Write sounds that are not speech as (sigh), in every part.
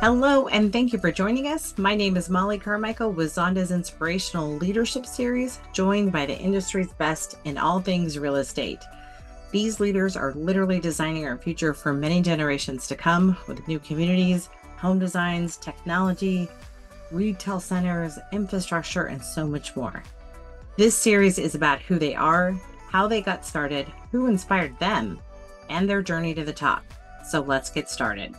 Hello, and thank you for joining us. My name is Mollie Carmichael with Zonda's Inspirational Leadership Series, joined by the industry's best in all things real estate. These leaders are literally designing our future for many generations to come with new communities, home designs, technology, retail centers, infrastructure, and so much more. This series is about who they are, how they got started, who inspired them, and their journey to the top. So let's get started.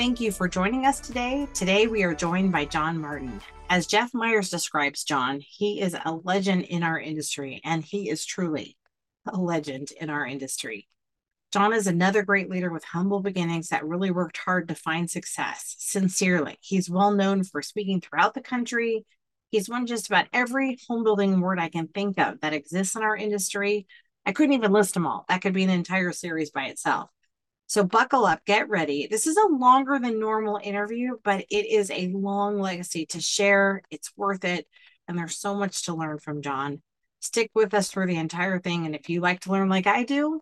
Thank you for joining us today. Today we are joined by John Martin. As Jeff Myers describes John, he is a legend in our industry, and he is truly a legend in our industry. John is another great leader with humble beginnings that really worked hard to find success. Sincerely, he's well known for speaking throughout the country. He's won just about every home building award I can think of that exists in our industry. I couldn't even list them all. That could be an entire series by itself. So buckle up, get ready. This is a longer than normal interview, but it is a long legacy to share. It's worth it. And there's so much to learn from John stick with us through the entire thing. And if you like to learn like I do,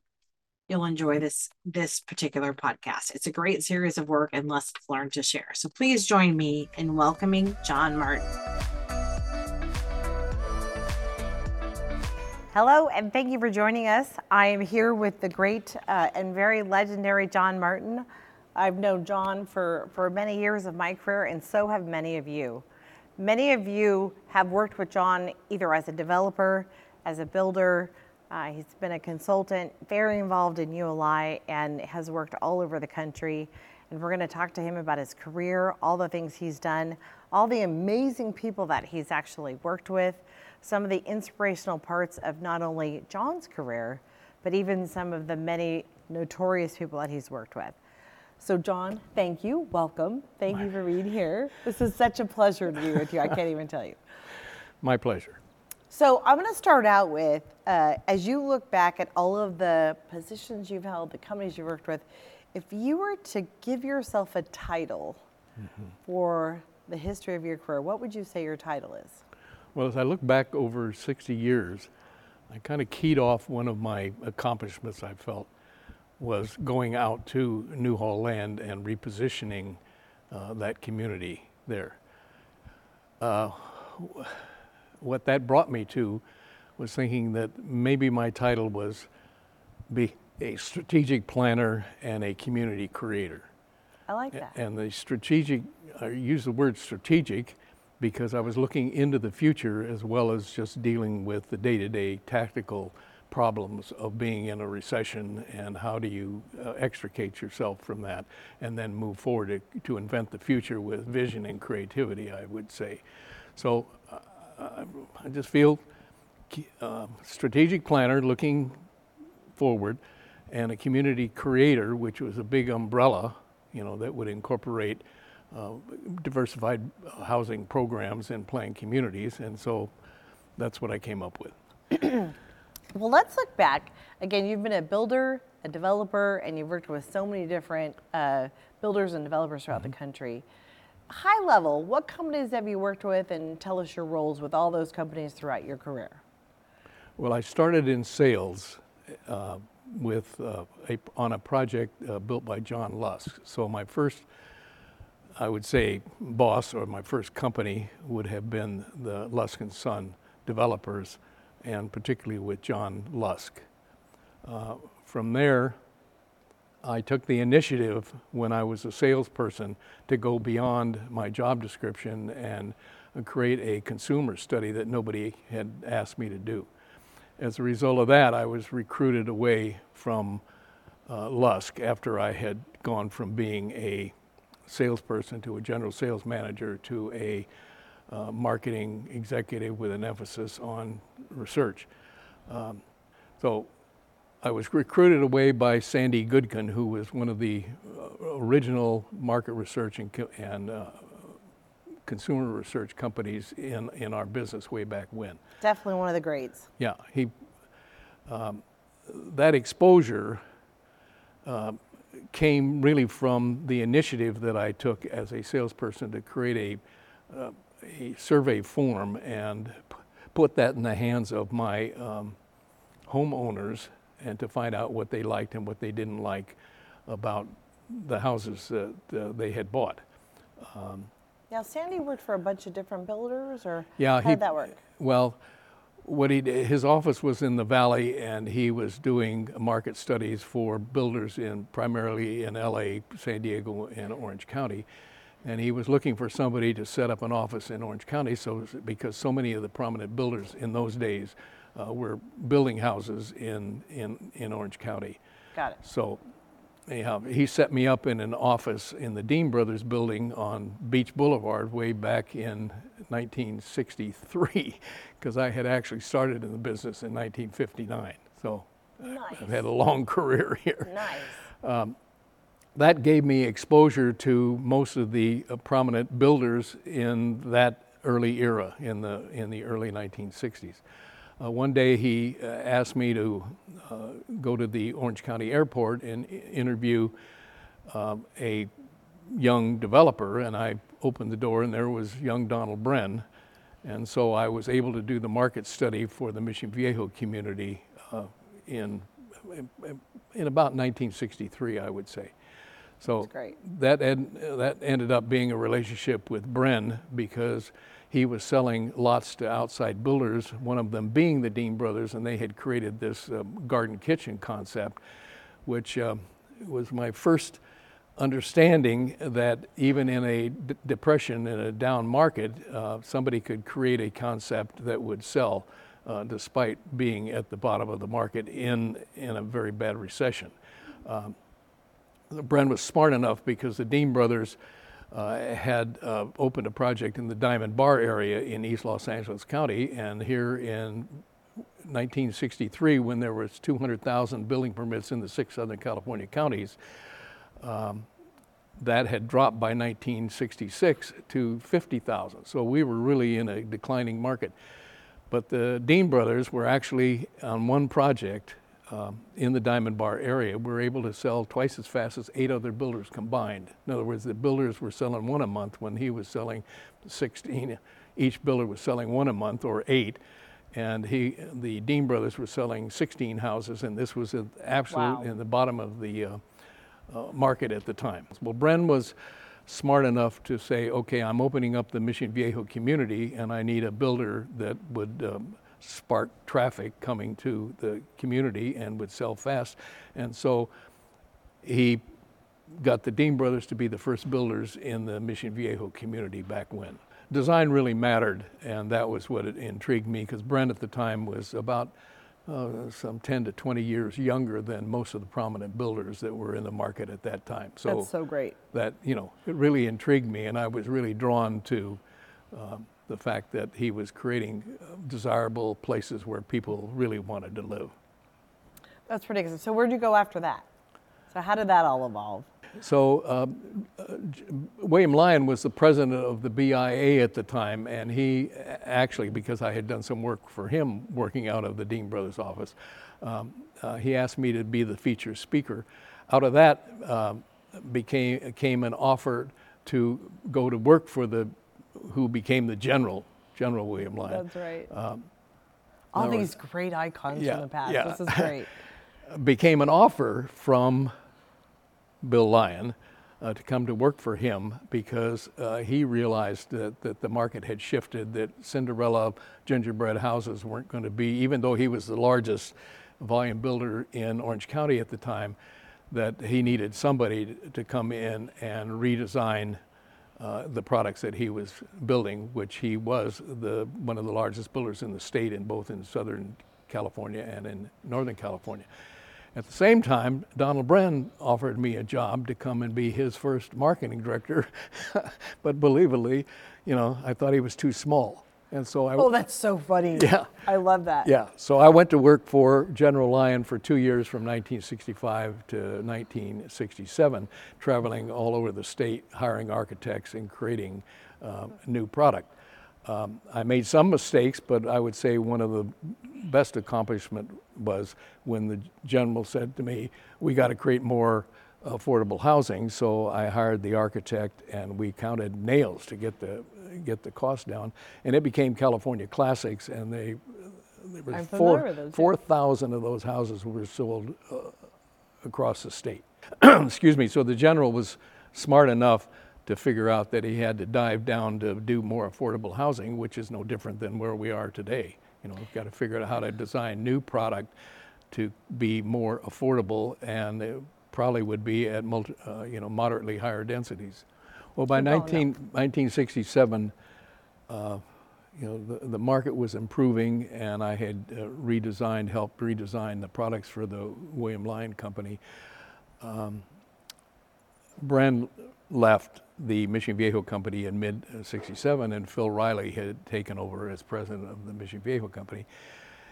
you'll enjoy this this particular podcast. It's a great series of work and lessons learned to share. So please join me in welcoming John Martin. Hello, and thank you for joining us. I am here with the great uh, and very legendary John Martin. I've known John for, for many years of my career, and so have many of you. Many of you have worked with John either as a developer, as a builder. Uh, he's been a consultant, very involved in ULI, and has worked all over the country. And we're going to talk to him about his career, all the things he's done, all the amazing people that he's actually worked with, some of the inspirational parts of not only John's career, but even some of the many notorious people that he's worked with. So, John, thank you. Welcome. Thank My. you for being here. This is such a pleasure to be with you. I can't even tell you. (laughs) My pleasure. So, I'm going to start out with uh, as you look back at all of the positions you've held, the companies you've worked with, if you were to give yourself a title mm-hmm. for the history of your career, what would you say your title is? Well, as I look back over 60 years, I kind of keyed off one of my accomplishments I felt was going out to Newhall Land and repositioning uh, that community there. Uh, what that brought me to was thinking that maybe my title was be a strategic planner and a community creator. I like that. And the strategic, I use the word strategic because I was looking into the future as well as just dealing with the day to day tactical problems of being in a recession and how do you uh, extricate yourself from that and then move forward to, to, invent the future with vision and creativity, I would say. So uh, I just feel uh, strategic planner looking forward and a community creator, which was a big umbrella, you know, that would incorporate uh, diversified housing programs and planned communities. And so that's what I came up with. (clears throat) Well, let's look back. Again, you've been a builder, a developer, and you've worked with so many different uh, builders and developers throughout mm-hmm. the country. High level, what companies have you worked with, and tell us your roles with all those companies throughout your career? Well, I started in sales uh, with uh, a, on a project uh, built by John Lusk. So my first, I would say, boss or my first company would have been the Lusk and Son developers and particularly with John Lusk. Uh, from there, I took the initiative when I was a salesperson to go beyond my job description and create a consumer study that nobody had asked me to do. As a result of that, I was recruited away from uh, Lusk after I had gone from being a salesperson to a general sales manager to a uh, marketing executive with an emphasis on research. Um, so I was recruited away by Sandy Goodkin, who was one of the uh, original market research and, and uh, consumer research companies in, in our business way back when. Definitely one of the greats. Yeah, he, um, that exposure uh, came really from the initiative that I took as a salesperson to create a uh, a survey form and put that in the hands of my um, homeowners and to find out what they liked and what they didn't like about the houses that uh, they had bought. Now, Sandy worked for a bunch of different builders, or Yeah, how did that work? Well, what he did, his office was in the valley, and he was doing market studies for builders in primarily in L.A., San Diego, and Orange County. And he was looking for somebody to set up an office in Orange County, so because so many of the prominent builders in those days uh, were building houses in, in in Orange County. Got it. So, anyhow, he set me up in an office in the Dean Brothers building on Beach Boulevard way back in 1963, because (laughs) I had actually started in the business in 1959. So, Nice. I've had a long (laughs) career here. Nice. That gave me exposure to most of the uh, prominent builders in that early era, in the in the early 1960s. Uh, one day he uh, asked me to uh, go to the Orange County Airport and interview um, a young developer, and I opened the door, and there was young Donald Bren. And so I was able to do the market study for the Mission Viejo community uh, in, in about 1963, I would say. So That's great. that, ed, that ended up being a relationship with Bren because he was selling lots to outside builders, one of them being the Dean Brothers, and they had created this um, garden kitchen concept, which um, was my first understanding that even in a d- depression, in a down market, uh, somebody could create a concept that would sell uh, despite being at the bottom of the market in, in a very bad recession. Bren was smart enough because the Dean brothers uh, had uh, opened a project in the Diamond Bar area in East Los Angeles County, and here in 1963, when there was 200,000 building permits in the six Southern California counties, um, that had dropped by 1966 to 50,000. So we were really in a declining market. But the Dean brothers were actually on one project um, in the Diamond Bar area. were able to sell twice as fast as eight other builders combined. In other words, the builders were selling one a month when he was selling 16. Each builder was selling one a month or eight. And he, the Dean brothers were selling 16 houses, and this was at absolute Wow. in the bottom of the uh, uh, market at the time. Well, Bren was smart enough to say, okay, I'm opening up the Mission Viejo community and I need a builder that would um, spark traffic coming to the community and would sell fast. And so he got the Dean brothers to be the first builders in the Mission Viejo community back when. Design really mattered, and that was what it intrigued me because Bren at the time was about uh, some 10 to 20 years younger than most of the prominent builders that were in the market at that time. So, That's so great. that, you know, it really intrigued me, and I was really drawn to um, the fact that he was creating uh, desirable places where people really wanted to live. That's pretty exciting. So where'd you go after that? So how did that all evolve? So um, uh, William Lyon was the president of the BIA at the time, and he actually, because I had done some work for him working out of the Dean Brothers office, um, uh, he asked me to be the feature speaker. Out of that um, became came an offer to go to work for the who became the general, General William Lyon. That's right. Um, all there these great icons Yeah, from the past. yeah. This is great. (laughs) became an offer from Bill Lyon uh, to come to work for him because uh, he realized that, that the market had shifted, that Cinderella gingerbread houses weren't going to be, even though he was the largest volume builder in Orange County at the time, that he needed somebody to- to come in and redesign uh, the products that he was building, which he was the, one of the largest builders in the state, in both in Southern California and in Northern California. At the same time, Donald Bren offered me a job to come and be his first marketing director, (laughs) but believably, you know, I thought he was too small, and so I. Oh, that's so funny. (laughs) Yeah. I love that. Yeah, so I went to work for General Lyon for two years from 1965 to 1967, traveling all over the state, hiring architects and creating uh, new product. Um, I made some mistakes, but I would say one of the best accomplishment was when the general said to me, "We got to create more affordable housing." So I hired the architect, and we counted nails to get the get the cost down, and it became California Classics, and they there was four familiar with those, yeah. four thousand of those houses were sold uh, across the state. (clears throat) Excuse me. So the general was smart enough to figure out that he had to dive down to do more affordable housing, which is no different than where we are today. You know, we've got to figure out how to design new product to be more affordable, and it probably would be at multi, uh, you know moderately higher densities. Well, by 19, 1967, uh, you know, the, the market was improving, and I had uh, redesigned, helped redesign the products for the William Lyon Company. Um, Bren left the Mission Viejo Company in mid '67, and Phil Riley had taken over as president of the Mission Viejo Company.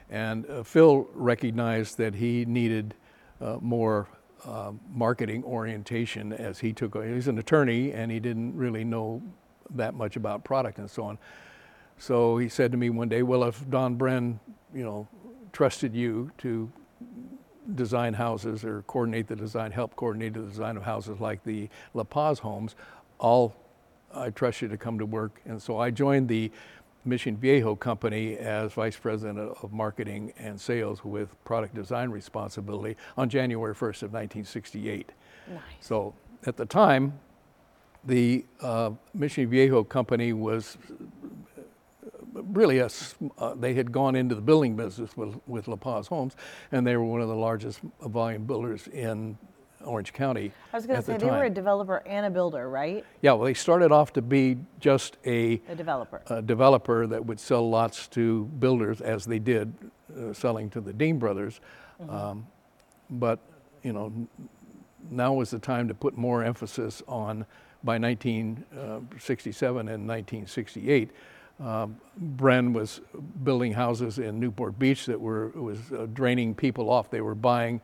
And uh, Phil recognized that he needed uh, more uh, marketing orientation as he took. He's an attorney, and he didn't really know that much about product and so on. So he said to me one day, "Well, if Don Bren, you know, trusted you to design houses or coordinate the design, help coordinate the design of houses like the La Paz homes, I'll I trust you to come to work." And so I joined the Mission Viejo company as vice president of marketing and sales with product design responsibility on January 1st of 1968. Nice. So at the time, the uh, Mission Viejo company was really a, uh, they had gone into the building business with, with La Paz Homes, and they were one of the largest volume builders in Orange County. I was going to the say they were a developer and a builder, right? Yeah, well, they started off to be just a, A developer. a developer that would sell lots to builders, as they did, uh, selling to the Dean brothers. Um, but you know, now was the time to put more emphasis on. By 1967 and 1968, um, Bren was building houses in Newport Beach that were was uh, draining people off. They were buying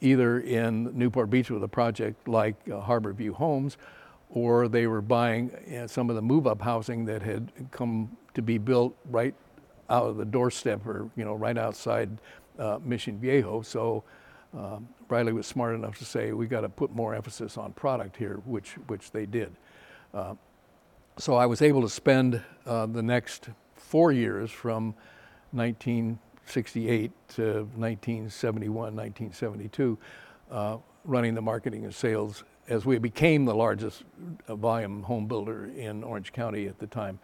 either in Newport Beach with a project like uh, Harbor View Homes, or they were buying uh, some of the move-up housing that had come to be built right out of the doorstep or you know right outside uh, Mission Viejo. So um, Riley was smart enough to say we got to put more emphasis on product here, which which they did. Uh, so I was able to spend uh, the next four years from 1968 to 1971, 1972, uh, running the marketing and sales as we became the largest uh, volume home builder in Orange County at the time.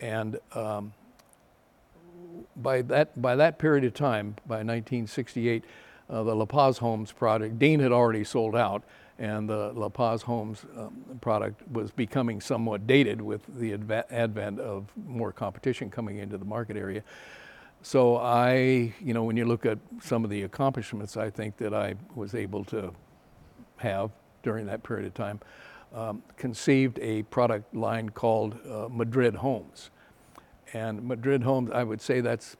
And um, by that by that period of time, by 1968, uh, the La Paz Homes product, Dean had already sold out, and the La Paz Homes um, product was becoming somewhat dated with the adva- advent of more competition coming into the market area. So I, you know, when you look at some of the accomplishments, I think that I was able to have during that period of time, um, conceived a product line called uh, Madrid Homes. And Madrid Homes, I would say that's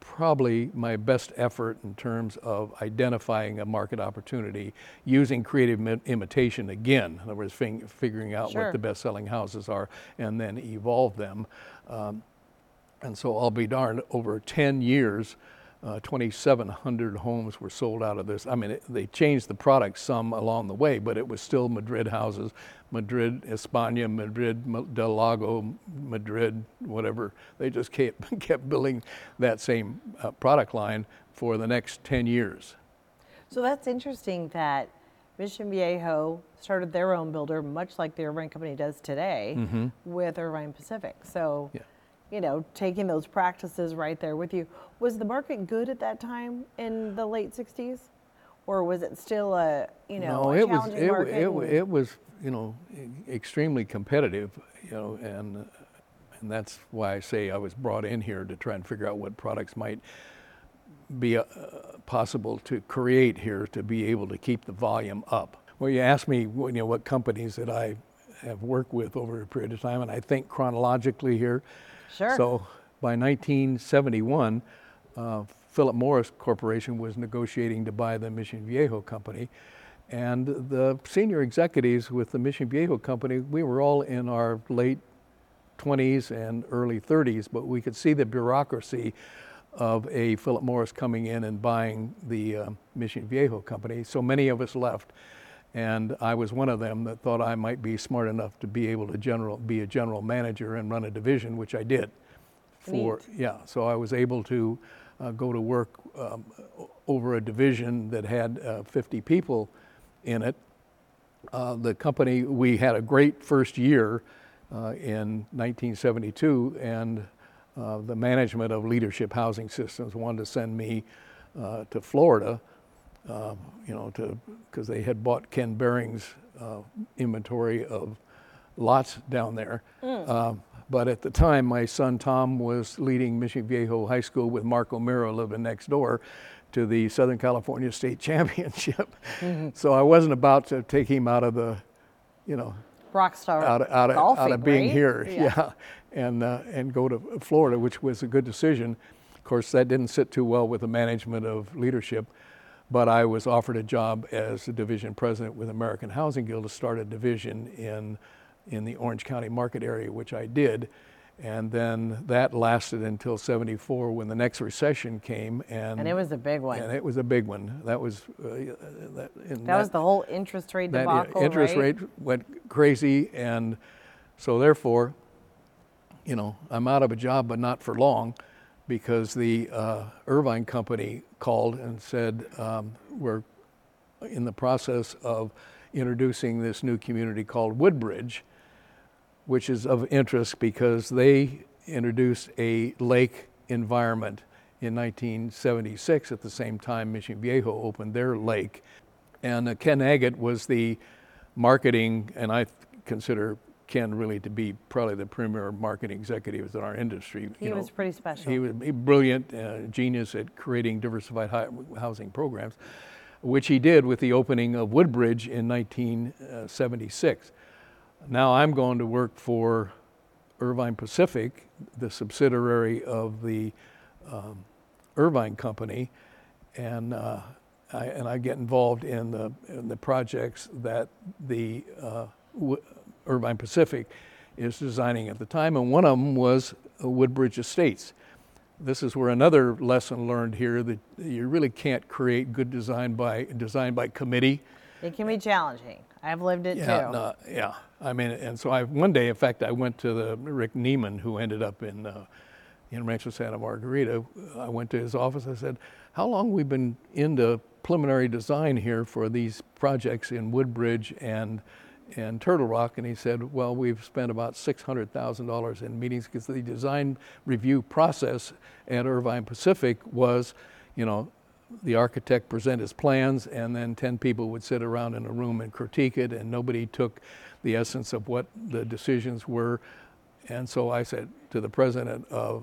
probably my best effort in terms of identifying a market opportunity using creative mi- imitation again. In other words, fing- figuring out Sure. what the best selling houses are and then evolve them. Um, and so I'll be darned, over 10 years, uh, 2,700 homes were sold out of this. I mean, it, they changed the product some along the way, but it was still Madrid houses, Madrid España, Madrid Del Lago, Madrid, whatever. They just kept, (laughs) kept building that same uh, product line for the next 10 years. So that's interesting that Mission Viejo started their own builder, much like the Irvine Company does today, with Irvine Pacific. So, Mm-hmm. Yeah. You know, taking those practices right there with you. Was the market good at that time in the late 60s? Or was it still a, you know, no, a it was it, market? it, it was you know extremely competitive, you know, and and that's why I say I was brought in here to try and figure out what products might be uh, possible to create here to be able to keep the volume up. Well, you asked me, you know, what companies that I have worked with over a period of time, and I think chronologically here. Sure. So by 1971, uh, Philip Morris Corporation was negotiating to buy the Mission Viejo company. And the senior executives with the Mission Viejo company, we were all in our late 20s and early 30s, but we could see the bureaucracy of a Philip Morris coming in and buying the uh, Mission Viejo company. So many of us left, and I was one of them that thought I might be smart enough to be able to general be a general manager and run a division, which I did. For Neat. yeah, so I was able to uh, go to work um, over a division that had uh, 50 people in it. Uh, the company, we had a great first year uh, in 1972, and uh, the management of Leadership Housing Systems wanted to send me uh, to Florida, uh, you know, to because they had bought Ken Behring's uh, inventory of lots down there. Um, but at the time, my son Tom was leading Mission Viejo High School with Mark O'Meara living next door to the Southern California State (laughs) Championship. So I wasn't about to take him out of the, you know, Rock star out of, out of, golfing, out of being right? here, (laughs) yeah, and uh, and go to Florida, which was a good decision. Of course, that didn't sit too well with the management of leadership, but I was offered a job as a division president with American Housing Guild to start a division in in the Orange County market area, which I did. And then that lasted until 74 when the next recession came. And, And it was a big one. and it was a big one. That was, uh, that, and that was the whole interest rate that debacle, interest right? rate went crazy, and so therefore, you know, I'm out of a job, but not for long, because the uh, Irvine company called and said um, we're in the process of introducing this new community called Woodbridge, which is of interest because they introduced a lake environment in 1976 at the same time Mission Viejo opened their lake. And uh, Ken Agid was the marketing, and I consider Ken really to be probably the premier marketing executive in our industry. He was pretty special. He was a brilliant uh, genius at creating diversified hi- housing programs, which he did with the opening of Woodbridge in 1976. Now I'm going to work for Irvine Pacific, the subsidiary of the um, Irvine Company, and uh, I, and I get involved in the in the projects that the uh, Wo- Irvine Pacific is designing at the time, and one of them was Woodbridge Estates. This is where another lesson learned here that you really can't create good design by design by committee. It can be challenging. I've lived it Yeah, too. no, yeah. I mean, and so I one day, in fact, I went to the Rick Neiman, who ended up in uh, in Rancho Santa Margarita. I went to his office. I said, "How long we've been into preliminary design here for these projects in Woodbridge and and Turtle Rock?" And he said, "Well, we've spent about six hundred thousand dollars in meetings because the design review process at Irvine Pacific was, you know." the architect present his plans, and then 10 people would sit around in a room and critique it, and nobody took the essence of what the decisions were. And so I said to the president of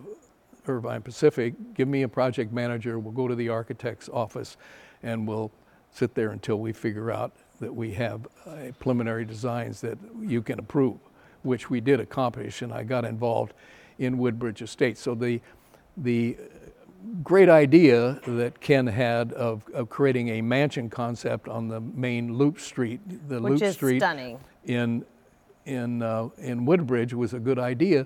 Irvine Pacific, give me a project manager, we'll go to the architect's office, and we'll sit there until we figure out that we have uh, preliminary designs that you can approve, which we did accomplish, and I got involved in Woodbridge Estates. So the, the great idea that Ken had of, of creating a mansion concept on the main Loop Street, the Which Loop is Street stunning. in in uh, in Woodbridge was a good idea,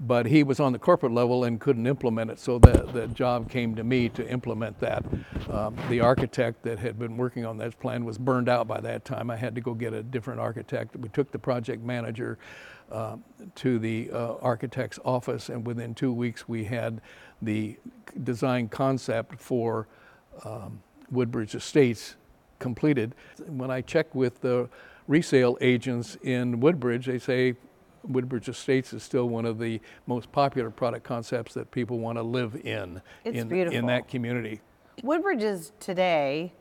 but he was on the corporate level and couldn't implement it. So the the job came to me to implement that. Um, the architect that had been working on that plan was burned out by that time. I had to go get a different architect. We took the project manager uh, to the uh, architect's office, and within two weeks we had the design concept for um, Woodbridge Estates completed. When I check with the resale agents in Woodbridge, they say Woodbridge Estates is still one of the most popular product concepts that people want to live in It's in, beautiful. in that community. Woodbridge is today,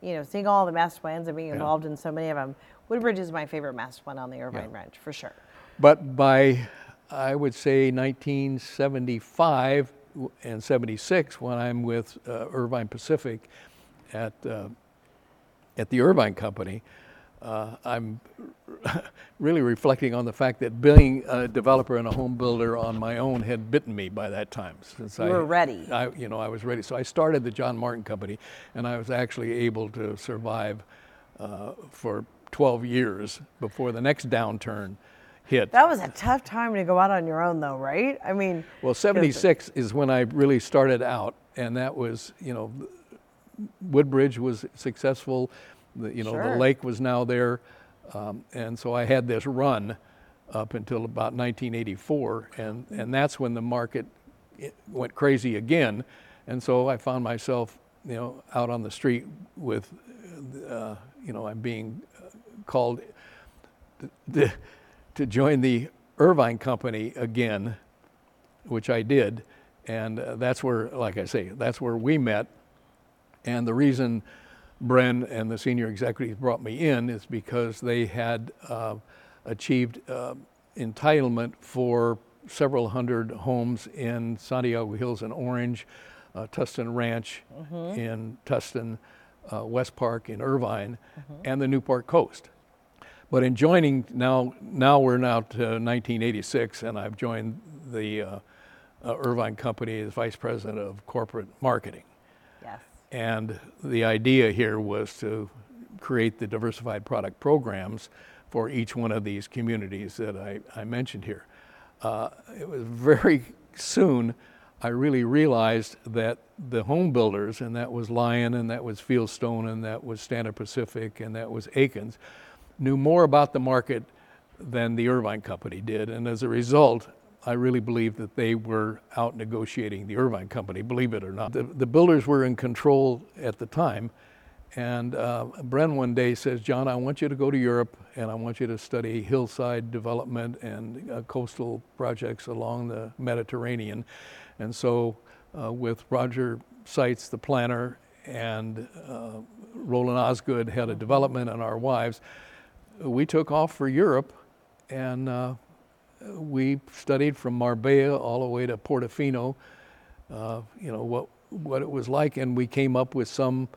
you know, seeing all the master plans and being involved in so many of them. Woodbridge is my favorite master plan on the Irvine Ranch for sure. But by, I would say, 1975 and 76, when I'm with uh, Irvine Pacific at, uh, at the Irvine Company, uh, I'm (laughs) really reflecting on the fact that being a developer and a home builder on my own had bitten me by that time. Since You I, were ready. I, you know, I was ready. So I started the John Martin Company, and I was actually able to survive uh, for 12 years before the next downturn hit. That was a tough time to go out on your own, though, right? I mean, Well, 76 is when I really started out, and that was, you know, Woodbridge was successful. The, you know, Sure. the lake was now there, um, and so I had this run up until about 1984, and and that's when the market went crazy again, And so I found myself, you know, out on the street with, uh, you know, I'm being called to, to join the Irvine Company again, which I did. And uh, that's where, like I say, that's where we met. And the reason Bren and the senior executives brought me in is because they had uh, achieved uh, entitlement for several hundred homes in Santiago Hills and Orange, uh, Tustin Ranch in Tustin, uh, West Park in Irvine, and the Newport Coast. But in joining now, now we're now to 1986, and I've joined the uh, uh, Irvine Company as vice president of corporate marketing. Yes. And the idea here was to create the diversified product programs for each one of these communities that I, I mentioned here. Uh, it was very soon I really realized that the home builders, and that was Lyon, and that was Fieldstone, and that was Standard Pacific, and that was Aikens, knew more about the market than the Irvine Company did. And as a result, I really believe that they were out negotiating the Irvine Company, believe it or not. The, the builders were in control at the time. And uh, Bren one day says, John, I want you to go to Europe and I want you to study hillside development and uh, coastal projects along the Mediterranean. And so, uh, with Roger Seitz, the planner, and uh, Roland Osgood, head of development, and our wives, we took off for Europe and uh, we studied from Marbella all the way to Portofino, uh, you know, what, what it was like, and we came up with some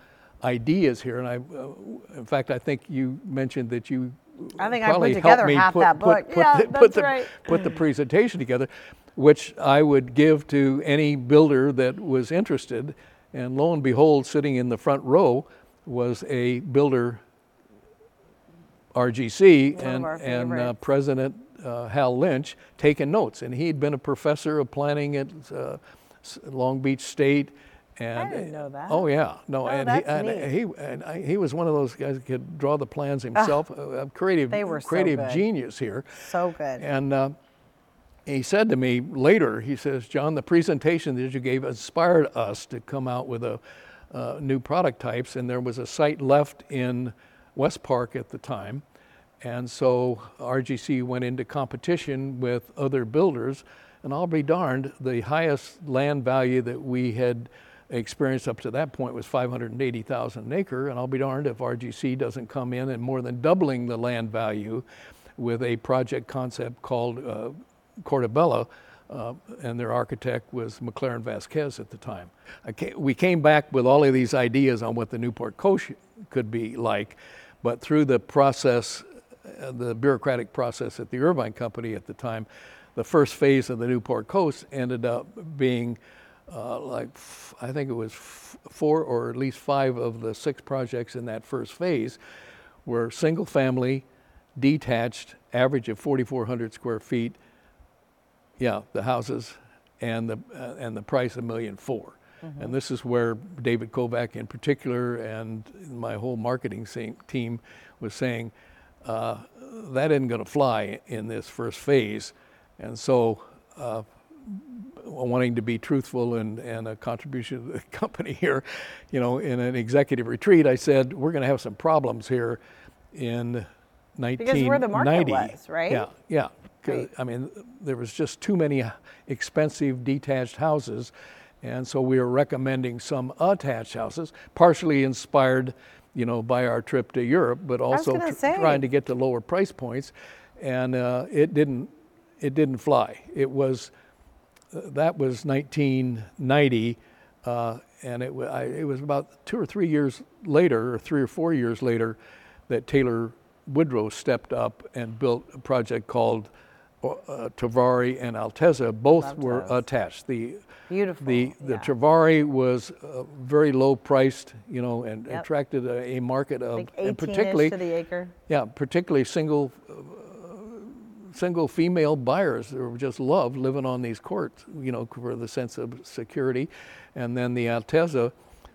ideas here. And I, uh, in fact, I think you mentioned that you I think I put probably together helped me half put, that put- book. put Yeah, the- put the- right. Put the presentation together, which I would give to any builder that was interested. And lo and behold, sitting in the front row was a builder, RGC, One and, and uh. President uh, Hal Lynch taking notes. And he'd been a professor of planning at uh, Long Beach State. And, didn't know that. Oh yeah, no, Oh, and, he, and he and I, he was one of those guys who could draw the plans himself. a a creative, They were so creative good. genius here. So good. And uh, he said to me later, he says, John, the presentation that you gave inspired us to come out with a uh, new product types. And there was a site left in West Park at the time. And so RGC went into competition with other builders. And I'll be darned, the highest land value that we had experienced up to that point was 580,000 an acre. And I'll be darned if RGC doesn't come in and more than doubling the land value with a project concept called uh, uh, and their architect was McLarand Vasquez at the time. I ca- we came back with all of these ideas on what the Newport Coast could be like, but through the process, the bureaucratic process at the Irvine Company at the time, the first phase of the Newport Coast ended up being uh, like f- I think it was f- four or at least five of the six projects in that first phase were single family, detached, average of 4,400 square feet. Yeah, the houses, and the uh, and the price a million 4 And this is where David Kovac in particular and my whole marketing team was saying uh, that isn't going to fly in this first phase, and so. Uh, wanting to be truthful and, and a contribution to the (laughs) company here, you know, in an executive retreat, I said, we're going to have some problems here in 1990. Because where the market was, right? Yeah, yeah. Right. I mean, there was just too many expensive detached houses. And so we were recommending some attached houses, partially inspired, you know, by our trip to Europe, but also tr- trying to get to lower price points. And uh, it didn't, it didn't fly. It was, uh, that was 1990, uh, and it, it was about two or three years later, or three or four years later, that Taylor Woodrow stepped up and built a project called uh, Tavari and Alteza. Both Love were those. attached. The Beautiful. the the yeah. Tavari was uh, very low priced, you know, and Yep. attracted a, a market of, like and particularly to the acre. yeah, particularly single, uh, single female buyers who just love living on these courts, you know, for the sense of security. And then the Alteza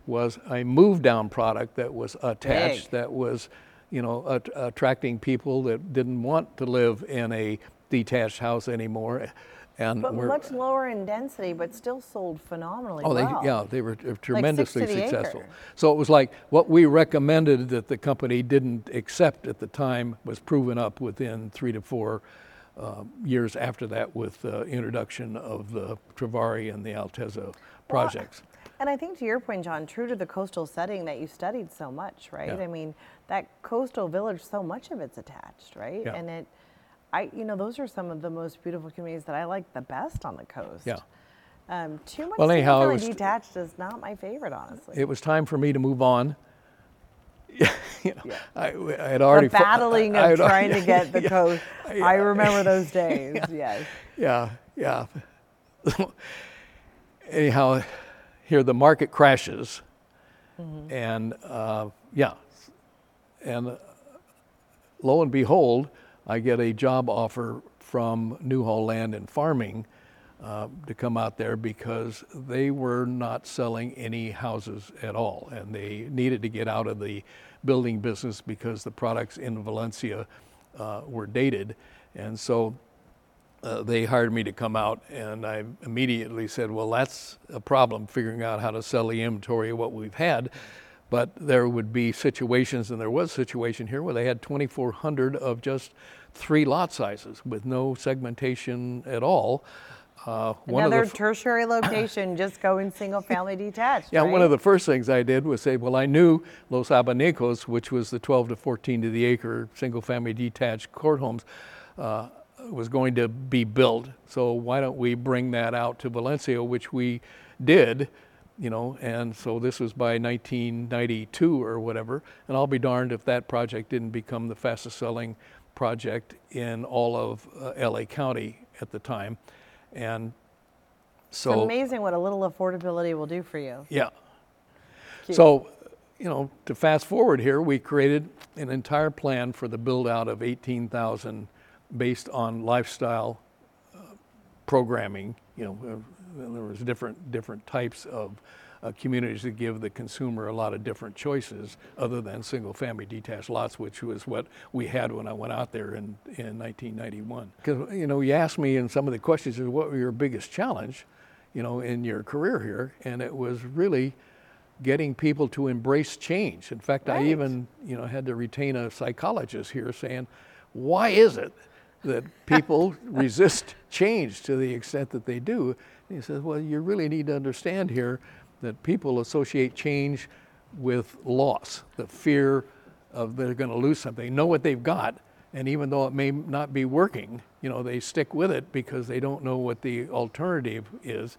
was a move down product that was attached, Big. that was, you know, at- attracting people that didn't want to live in a detached house anymore. And But we're, much lower in density, but still sold phenomenally Oh, they, well. yeah, they were tremendously the successful. acre. So it was like what we recommended that the company didn't accept at the time was proven up within three to four uh, years after that with the introduction of the Travari and the Altezza projects. And I think to your point, John, true to the coastal setting that you studied so much, right? Yeah. I mean, that coastal village, so much of it's attached, right? Yeah. And it, I, you know, those are some of the most beautiful communities that I like the best on the coast. Yeah. Um, too much Well, anyhow, was- detached is not my favorite, honestly. It was time for me to move on. (laughs) You know, Yeah. I, I had already the battling I of al- trying to (laughs) get the yeah, coast. yeah, I remember those (laughs) days. Yes. Yeah, yeah. Anyhow, here the market crashes, and uh, yeah, and uh, lo and behold, I get a job offer from Newhall Land and Farming uh, to come out there because they were not selling any houses at all, and they needed to get out of the building business because the products in Valencia uh, were dated, and so uh, they hired me to come out, and I immediately said, "Well, that's a problem figuring out how to sell the inventory of what we've had." But there would be situations, and there was a situation here where they had 2,400 of just three lot sizes with no segmentation at all. Uh, one of the Another f- tertiary location, just going single family (laughs) detached. yeah, one of the first things I did was say, well, I knew Los Abanicos, which was the 12 to 14 to the acre single family detached court homes, uh, was going to be built. So why don't we bring that out to Valencia, which we did, you know, and so this was by 1992 or whatever. And I'll be darned if that project didn't become the fastest selling project in all of uh, LA County at the time. And so. It's amazing what a little affordability will do for you. Yeah. Cute. So, you know, to fast forward here, we created an entire plan for the build out of 18,000 based on lifestyle uh, programming. You know, there was different different types of uh, communities that give the consumer a lot of different choices other than single family detached lots, which was what we had when I went out there in, in 1991. Because, you know, you asked me in some of the questions, what were your biggest challenge, you know, in your career here? And it was really getting people to embrace change. In fact, I even, you know, had to retain a psychologist here saying, why is it that people resist change to the extent that they do? And he says, well, you really need to understand here that people associate change with loss, the fear of they're going to lose something. They know what they've got, and even though it may not be working, you know, they stick with it because they don't know what the alternative is.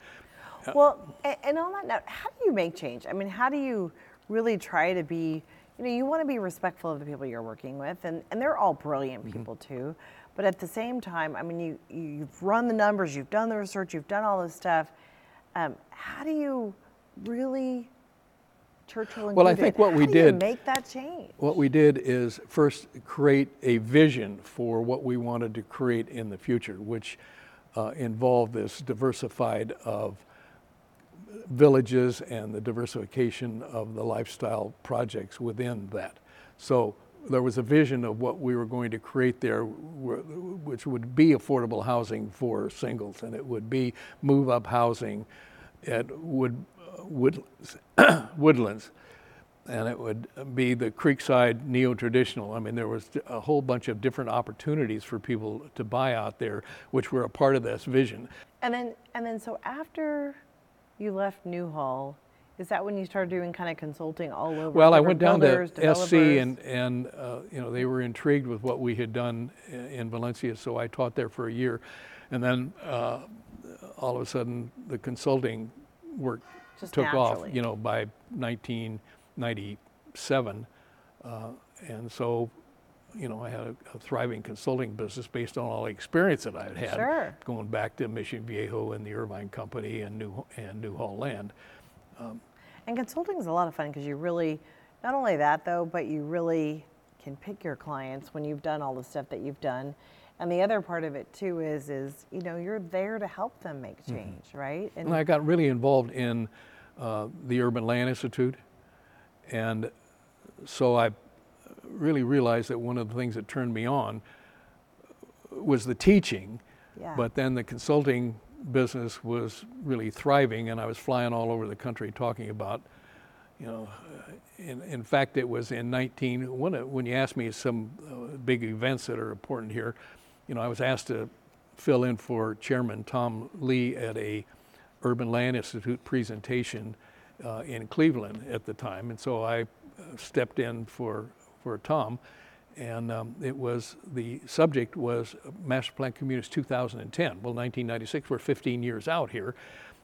Well, and on that note, how do you make change? I mean, how do you really try to be, you know, you want to be respectful of the people you're working with, and, and they're all brilliant Mm-hmm. people too. But at the same time, I mean, you, you- you've run the numbers, you've done the research, you've done all this stuff. Um, how do you really, Churchill Well, I think what we how do you did- make that change? What we did is first create a vision for what we wanted to create in the future, which uh, involved this diversified of villages and the diversification of the lifestyle projects within that. So there was a vision of what we were going to create there, which would be affordable housing for singles, and it would be move-up housing at wood, (coughs) woodlands, and it would be the Creekside neo-traditional. I mean, there was a whole bunch of different opportunities for people to buy out there, which were a part of this vision. And then, and then, so after you left Newhall, is that when you started doing kind of consulting all over? Well, I went down builders, to SC and, and uh, you know, they were intrigued with what we had done in Valencia, so I taught there for a year. And then uh, all of a sudden, the consulting work Just took off, you know, by 1997. Uh, and so, you know, I had a, a thriving consulting business based on all the experience that I had had Sure. going back to Mission Viejo and the Irvine Company and New and Newhall Land. And consulting is a lot of fun because you really, not only that though, but you really can pick your clients when you've done all the stuff that you've done. And the other part of it too is, is you know, you're there to help them make Mm-hmm. change, right? And I got really involved in uh, the Urban Land Institute. And so I really realized that one of the things that turned me on was the teaching, Yeah. But then the consulting business was really thriving, and I was flying all over the country talking about, you know, uh, in, in fact, it was in 19, when, it- when you ask me some uh, big events that are important here, you know, I was asked to fill in for Chairman Tom Lee at a Urban Land Institute presentation uh, in Cleveland at the time, and so I uh, stepped in for, for Tom. And um, it was, the subject was Master Plan Communities 2010. Well, 1996, we're 15 years out here.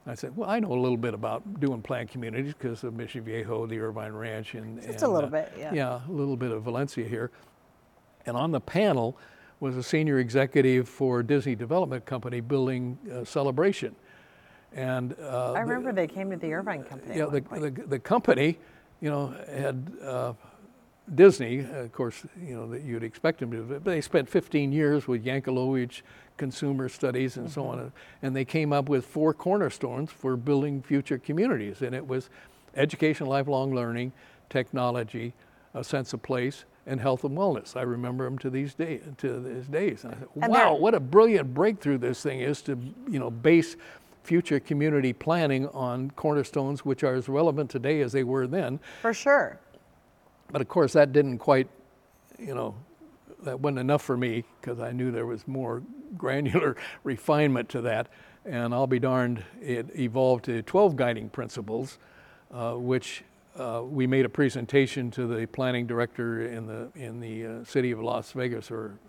I said, well, I know a little bit about doing planned communities because of Mission Viejo, the Irvine Ranch, and Just a little uh, bit, yeah. Yeah, a little bit of Valencia here. And on the panel was a senior executive for Disney Development Company building uh, Celebration. And uh, I the- remember they came to the Irvine company. yeah, the, the, the company, you know, had uh, Disney, of course, you know, that you'd expect them to, but they spent 15 years with Yankelovich Consumer Studies and so on, mm-hmm. and they came up with four cornerstones for building future communities. And it was education, lifelong learning, technology, a sense of place, and health and wellness. I remember them to these days. To these days, and I said, And "Wow, what a brilliant breakthrough this thing is to, you know, base future community planning on cornerstones which are as relevant today as they were then. For sure. But of course, that didn't quite, you know, that wasn't enough for me because I knew there was more (laughs) granular refinement to that. And I'll be darned, it evolved to 12 guiding principles, uh, which uh, we made a presentation to the planning director in the in the uh, city of Las Vegas, or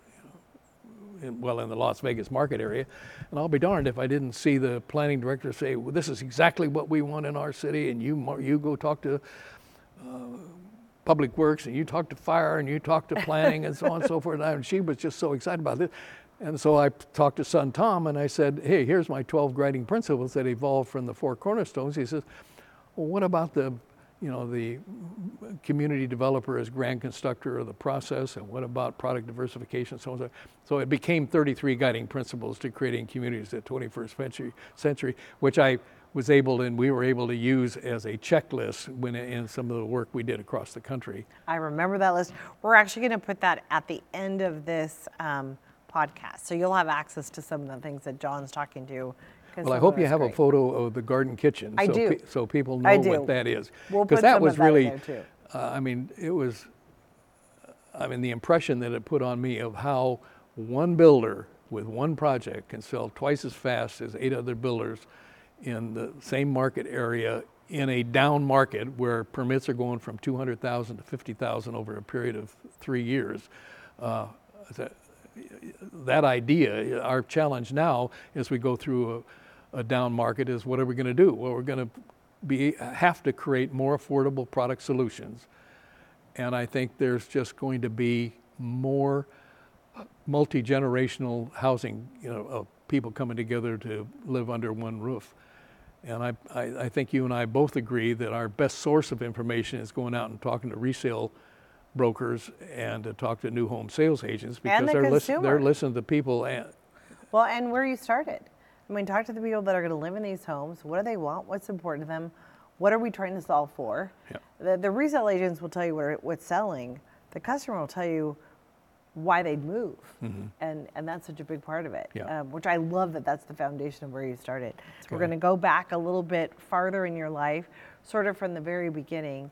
in, well, in the Las Vegas market area. And I'll be darned if I didn't see the planning director say, well, "This is exactly what we want in our city," and you you go talk to Public Works and you talk to fire and you talk to planning and so on and so forth. And she was just so excited about this. And so I talked to son Tom and I said, hey, here's my 12 guiding principles that evolved from the four cornerstones. He says, well, what about the, you know, the community developer as grand constructor of the process and what about product diversification, so on and so So it became 33 guiding principles to creating communities at 21st century, century which I was able and we were able to use as a checklist when in some of the work we did across the country. I remember that list. We're actually going to put that at the end of this um, podcast. So you'll have access to some of the things that John's talking to. Well, I hope you have a photo of the garden kitchen. I so do. pe- so people know what that is. We'll Because put that some was of that really, uh, I mean, it was, I mean, the impression that it put on me of how one builder with one project can sell twice as fast as eight other builders in the same market area in a down market where permits are going from 200,000 to 50,000 over a period of three years. Uh, that, idea, our challenge now as we go through a, a down market is what are we going to do? Well, we're going to be, have to create more affordable product solutions. And I think there's just going to be more multi-generational housing, you know, of people coming together to live under one roof. And I, I, I think you and I both agree that our best source of information is going out and talking to resale brokers and to talk to new home sales agents because the they're, listen, they're listening to people and Well, and where you started. I mean, talk to the people that are going to live in these homes. What do they want? What's important to them? What are we trying to solve for? Yeah. The, the resale agents will tell you what, what's selling. The customer will tell you why they'd move, and and that's such a big part of it. Mm-hmm. Yeah. Um, which I love that that's the foundation of where you started. We're going to go back a little bit farther in your life, sort of from the very beginning.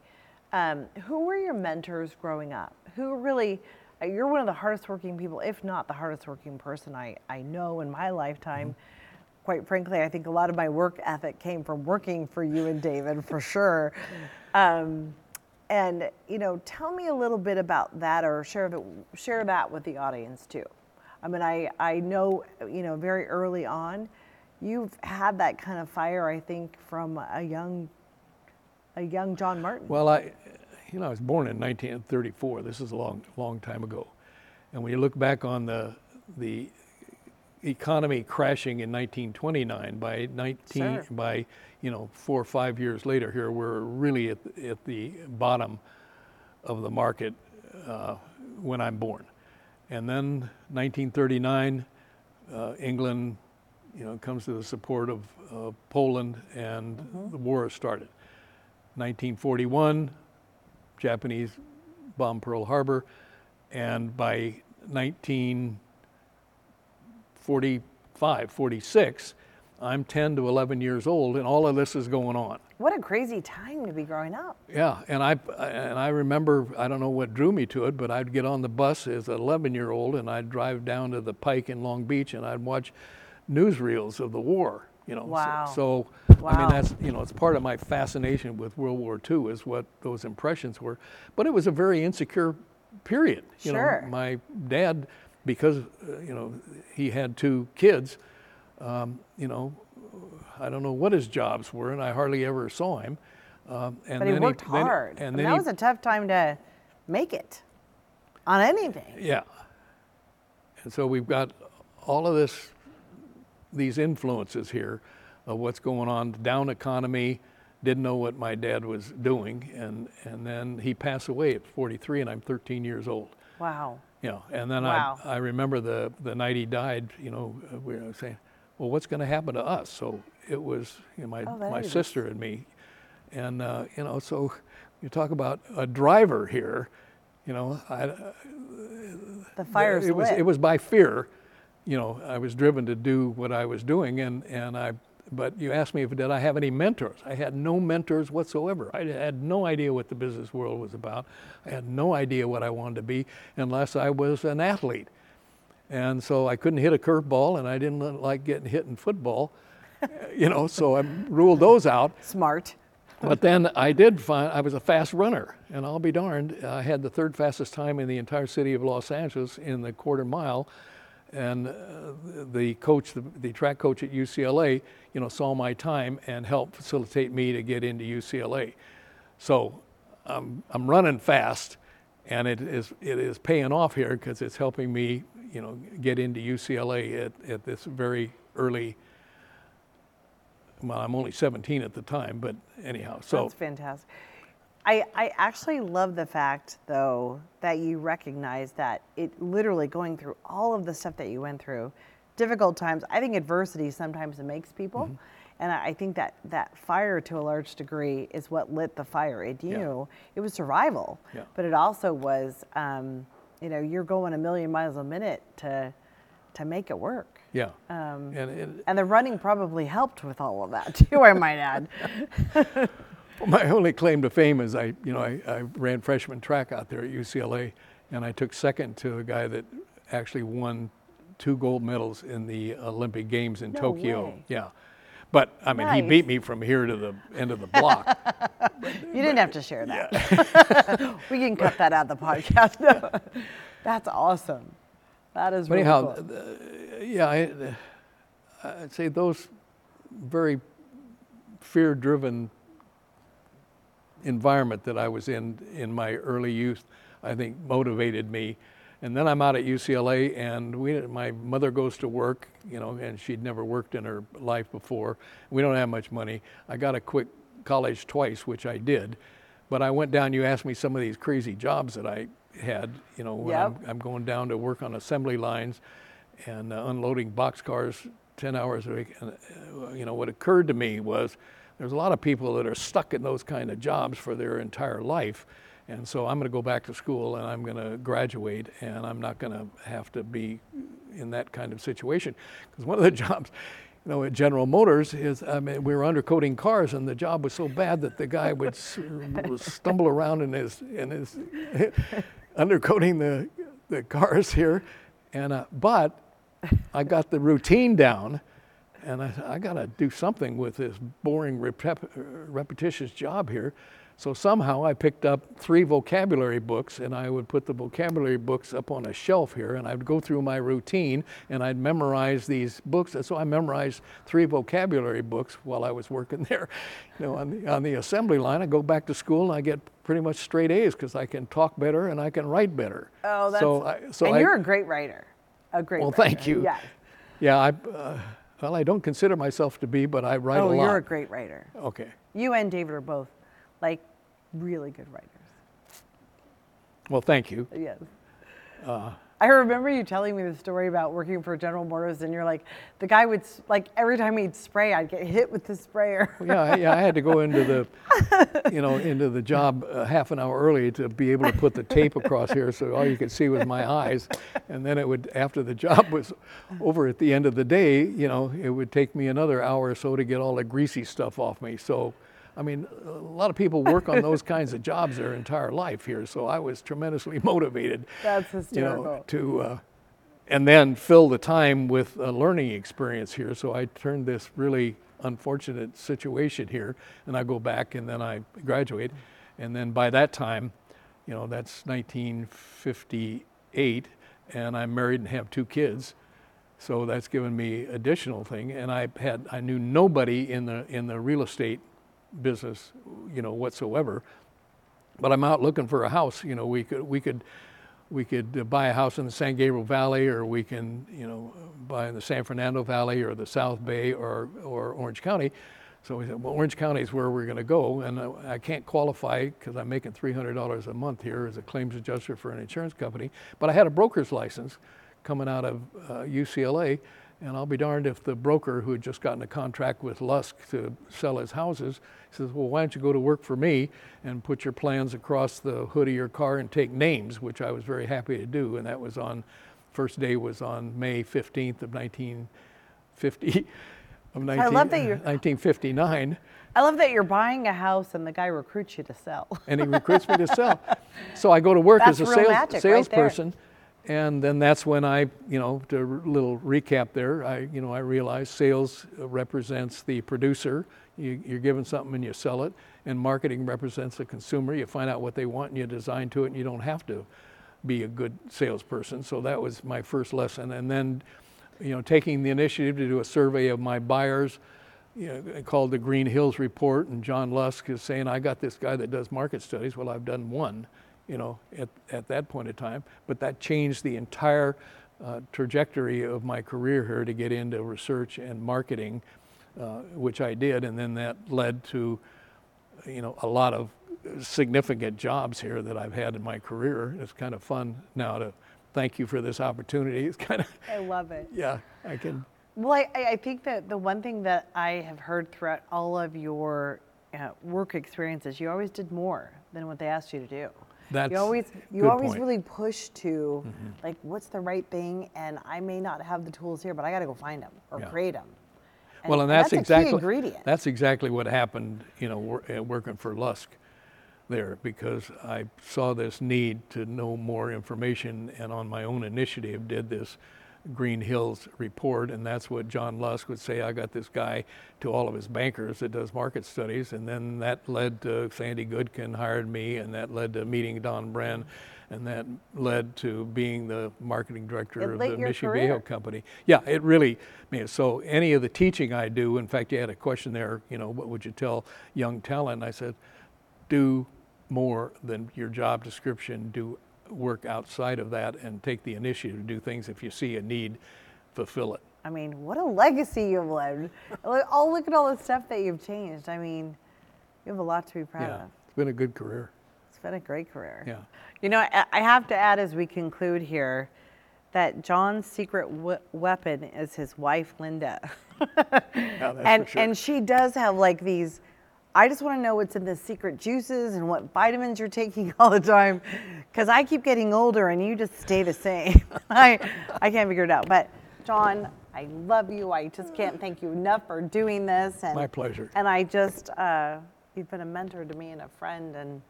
Um, who were your mentors growing up? Who really? uh, You're one of the hardest working people, if not the hardest working person I, I know in my lifetime. Quite frankly, I think a lot of my work ethic came from working for you and David for sure. (laughs) Um, and you know, tell me a little bit about that, or share share that with the audience too. I mean, I I know you know very early on, you've had that kind of fire. I think from a young a young John Martin. Well, I, you know, I was born in 1934. This is a long, long time ago. And when you look back on the the economy crashing in 1929, by 19 Sure. by you know four or five years later, here we're really at the, at the bottom of the market uh, when I'm born. And then 1939, uh, England, you know, comes to the support of uh, Poland, and the war has started. 1941, Japanese bomb Pearl Harbor, and by 1945, 45, 46. I'm 10 to 11 years old, and all of this is going on. What a crazy time to be growing up. Yeah, and I and I remember I don't know what drew me to it, but I'd get on the bus as an 11 year old and I'd drive down to the Pike in Long Beach and I'd watch newsreels of the war. You know, so- Wow. I mean that's you know it's part of my fascination with World War II is what those impressions were, but it was a very insecure period. You Sure. know, my dad, because uh, you know he had two kids, um, you know, I don't know what his jobs were, and I hardly ever saw him. Um, and But he then worked then- hard. and I mean, then that he- was a tough time to make it on anything. Yeah. And so we've got all of this, these influences here of what's going on, down economy, didn't know what my dad was doing, and, and then he passed away at 43 and I'm 13 years old. Wow. You know, and then Wow. I, I remember the, the night he died, you know, uh, we were saying, well, what's going to happen to us? So it was you know, my, Oh, my is- sister and me. And, uh, you know, so you talk about a driver here, you know, I, The fire's it was lit. it was by fear you know i was driven to do what i was doing and and i but you asked me if did i have any mentors i had no mentors whatsoever i had no idea what the business world was about i had no idea what i wanted to be unless i was an athlete and so i couldn't hit a curveball and i didn't like getting hit in football (laughs) you know so i ruled those out Smart. but then I did find I was a fast runner, and I'll be darned, I had the third fastest time in the entire city of Los Angeles in the quarter mile. And uh, the coach, the, the track coach at UCLA, you know, saw my time and helped facilitate me to get into UCLA. So I'm, I'm running fast, and it is it is paying off here because it's helping me, you know, get into UCLA at, at this very early. Well, I'm only 17 at the time, but anyhow, so That's fantastic. I, I actually love the fact, though, that you recognize that it literally going through all of the stuff that you went through, difficult times. I think adversity sometimes makes people, Mm-hmm. and I, I think that that fire, to a large degree, is what lit the fire in Yeah. you. It was survival, Yeah. but it also was, um, you know, you're going a million miles a minute to to make it work. yeah. Um, and it, and the running probably helped with all of that (laughs) too. I might add. (laughs) my only claim to fame is I, you know, I, I ran freshman track out there at UCLA, and I took second to a guy that actually won two gold medals in the Olympic Games in No Tokyo. way. Yeah. But I mean, he beat me from here to the end of the block. (laughs) You didn't have to share that. (laughs) we can cut that out of the podcast. No. (laughs) That's awesome. That is But really anyhow, cool. yeah, I, I'd say those very fear-driven environment that I was in in my early youth, I think motivated me. And then I'm out at UCLA, and we, my mother goes to work, you know, and she'd never worked in her life before. We don't have much money. I got a quick college twice, which I did. But I went down. You asked me some of these crazy jobs that I had. You know, when Yep. I'm, I'm going down to work on assembly lines and uh, unloading boxcars 10 hours a week. And, uh, you know, what occurred to me was there's a lot of people that are stuck in those kind of jobs for their entire life. And so I'm going to go back to school and I'm going to graduate and I'm not going to have to be in that kind of situation. Because one of the (laughs) jobs, you know, at General Motors is, I mean, we were undercoating cars and the job was so bad that the guy would (laughs) stumble around in his, in his (laughs) undercoating the, the cars here. And, uh, but I got the routine down, and I, I got to do something with this boring, repep- repetitious job here. So somehow I picked up three vocabulary books, and I would put the vocabulary books up on a shelf here, and I'd go through my routine, and I'd memorize these books. And so I memorized three vocabulary books while I was working (laughs) there. You know, on the, on the assembly line, I go back to school, and I get pretty much straight A's because I can talk better and I can write better. Oh, that's. so I, so and I, you're a great writer. A great. well, writer. thank you. Yes. Yeah, I, uh, well, I don't consider myself to be, but I write Oh, a lot. Oh, you're a great writer. Okay. You and David are both like really good writers. Well, thank you. Yes. Uh, I remember you telling me the story about working for General Motors, and you're like, the guy would like every time he'd spray, I'd get hit with the sprayer. Yeah, yeah, I had to go (laughs) into the, you know, into the job uh, half an hour early to be able to put the tape across here, so all you could see was my eyes. And then it would, after the job was over at the end of the day, you know, it would take me another hour or so to get all the greasy stuff off me. So, I mean, a lot of people work on those kinds of jobs their entire life here, so I was tremendously (laughs) motivated. That's you know, to uh, and then fill the time with a learning experience here. So I turned this really unfortunate situation here, and I go back and then I graduate, and then by that time, you know, that's 1958, and I'm married and have two kids. So that's given me additional thing, and I had I knew nobody in the in the real estate business, you know, whatsoever but I'm out looking for a house. You know, we could we could we could uh, buy a house in the San Gabriel Valley, or we can you know buy in the San Fernando Valley, or the South Bay, or or Orange County. So we said, well, Orange County is where we're going to go, and uh, I can't qualify because I'm making $300 a month here as a claims adjuster for an insurance company. But I had a broker's license coming out of uh, UCLA, and I'll be darned if the broker who had just gotten a contract with Lusk to sell his houses says, Well, why don't you go to work for me and put your plans across the hood of your car and take names, which I was very happy to do. And that was on, first day was on May 15th of 1950. Of 19, love that you're- uh, 1959, I love that you're buying a house and the guy recruits you to sell. and he recruits me to sell. So I go to work That's as a sales, magic right salesperson, and then that's when I, you know, to a little recap there, I, you know, I realized sales represents the producer. You, you're given something and you sell it, and marketing represents the consumer. You find out what they want and you design to it, and you don't have to be a good salesperson. So that was my first lesson, and then, you know, taking the initiative to do a survey of my buyers you know, called the Green Hills Report, and John Lusk is saying, I got this guy that does market studies. Well, I've done one, you know, at, at that point in time, but that changed the entire uh, trajectory of my career here to get into research and marketing, uh, which I did, and then that led to, you know, a lot of significant jobs here that I've had in my career. It's kind of fun now to thank you for this opportunity. (laughs) It's kind of, I love it. yeah, I can Well, I, I think that the one thing that I have heard throughout all of your uh, work experiences, you always did more than what they asked you to do. That's you always you always point. really push to mm-hmm. like what's the right thing, and I may not have the tools here, but I got to go find them or Yeah. create them. well, and that's, key exactly ingredient. that's exactly what happened. You know, wor- working for Lusk there because I saw this need to know more information, and on my own initiative, did this Green Hills report, and that's what John Lusk would say. I got this guy to all of his bankers that does market studies, and then that led to Sandy Goodkin hired me, and that led to meeting Don Bren. And that led to being the marketing director It of the Mission. Viejo company. Yeah, it really, I mean, so any of the teaching I do, in fact, you had a question there, you know, what would you tell young talent? I said, do more than your job description, do work outside of that and take the initiative to do things if you see a need, fulfill it. I mean, what a legacy you've lived. Look- Oh, look at all the stuff that you've changed. I mean, you have a lot to be proud Yeah, of. it's been a good career. It's been a great career. Yeah. You know, I, I have to add as we conclude here that John's secret we- weapon is his wife, Linda. (laughs) that's and for sure. and she does have like these. I just want to know what's in the secret juices and what vitamins you're taking (laughs) all the time, because I keep getting older and you just stay the same. (laughs) I I can't figure it out. But John, I love you. I just can't thank you enough for doing this. And My pleasure. And I just uh, you've been a mentor to me and a friend, and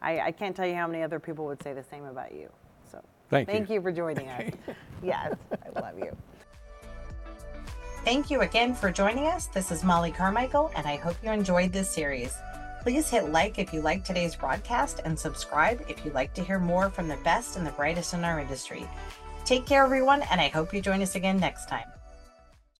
I, I can't tell you how many other people would say the same about you. So Thank you. thank you for joining us. (laughs) yes, I love you. Thank you again for joining us. This is Mollie Carmichael, and I hope you enjoyed this series. Please hit like if you like today's broadcast and subscribe if you'd like to hear more from the best and the brightest in our industry. Take care, everyone, and I hope you join us again next time.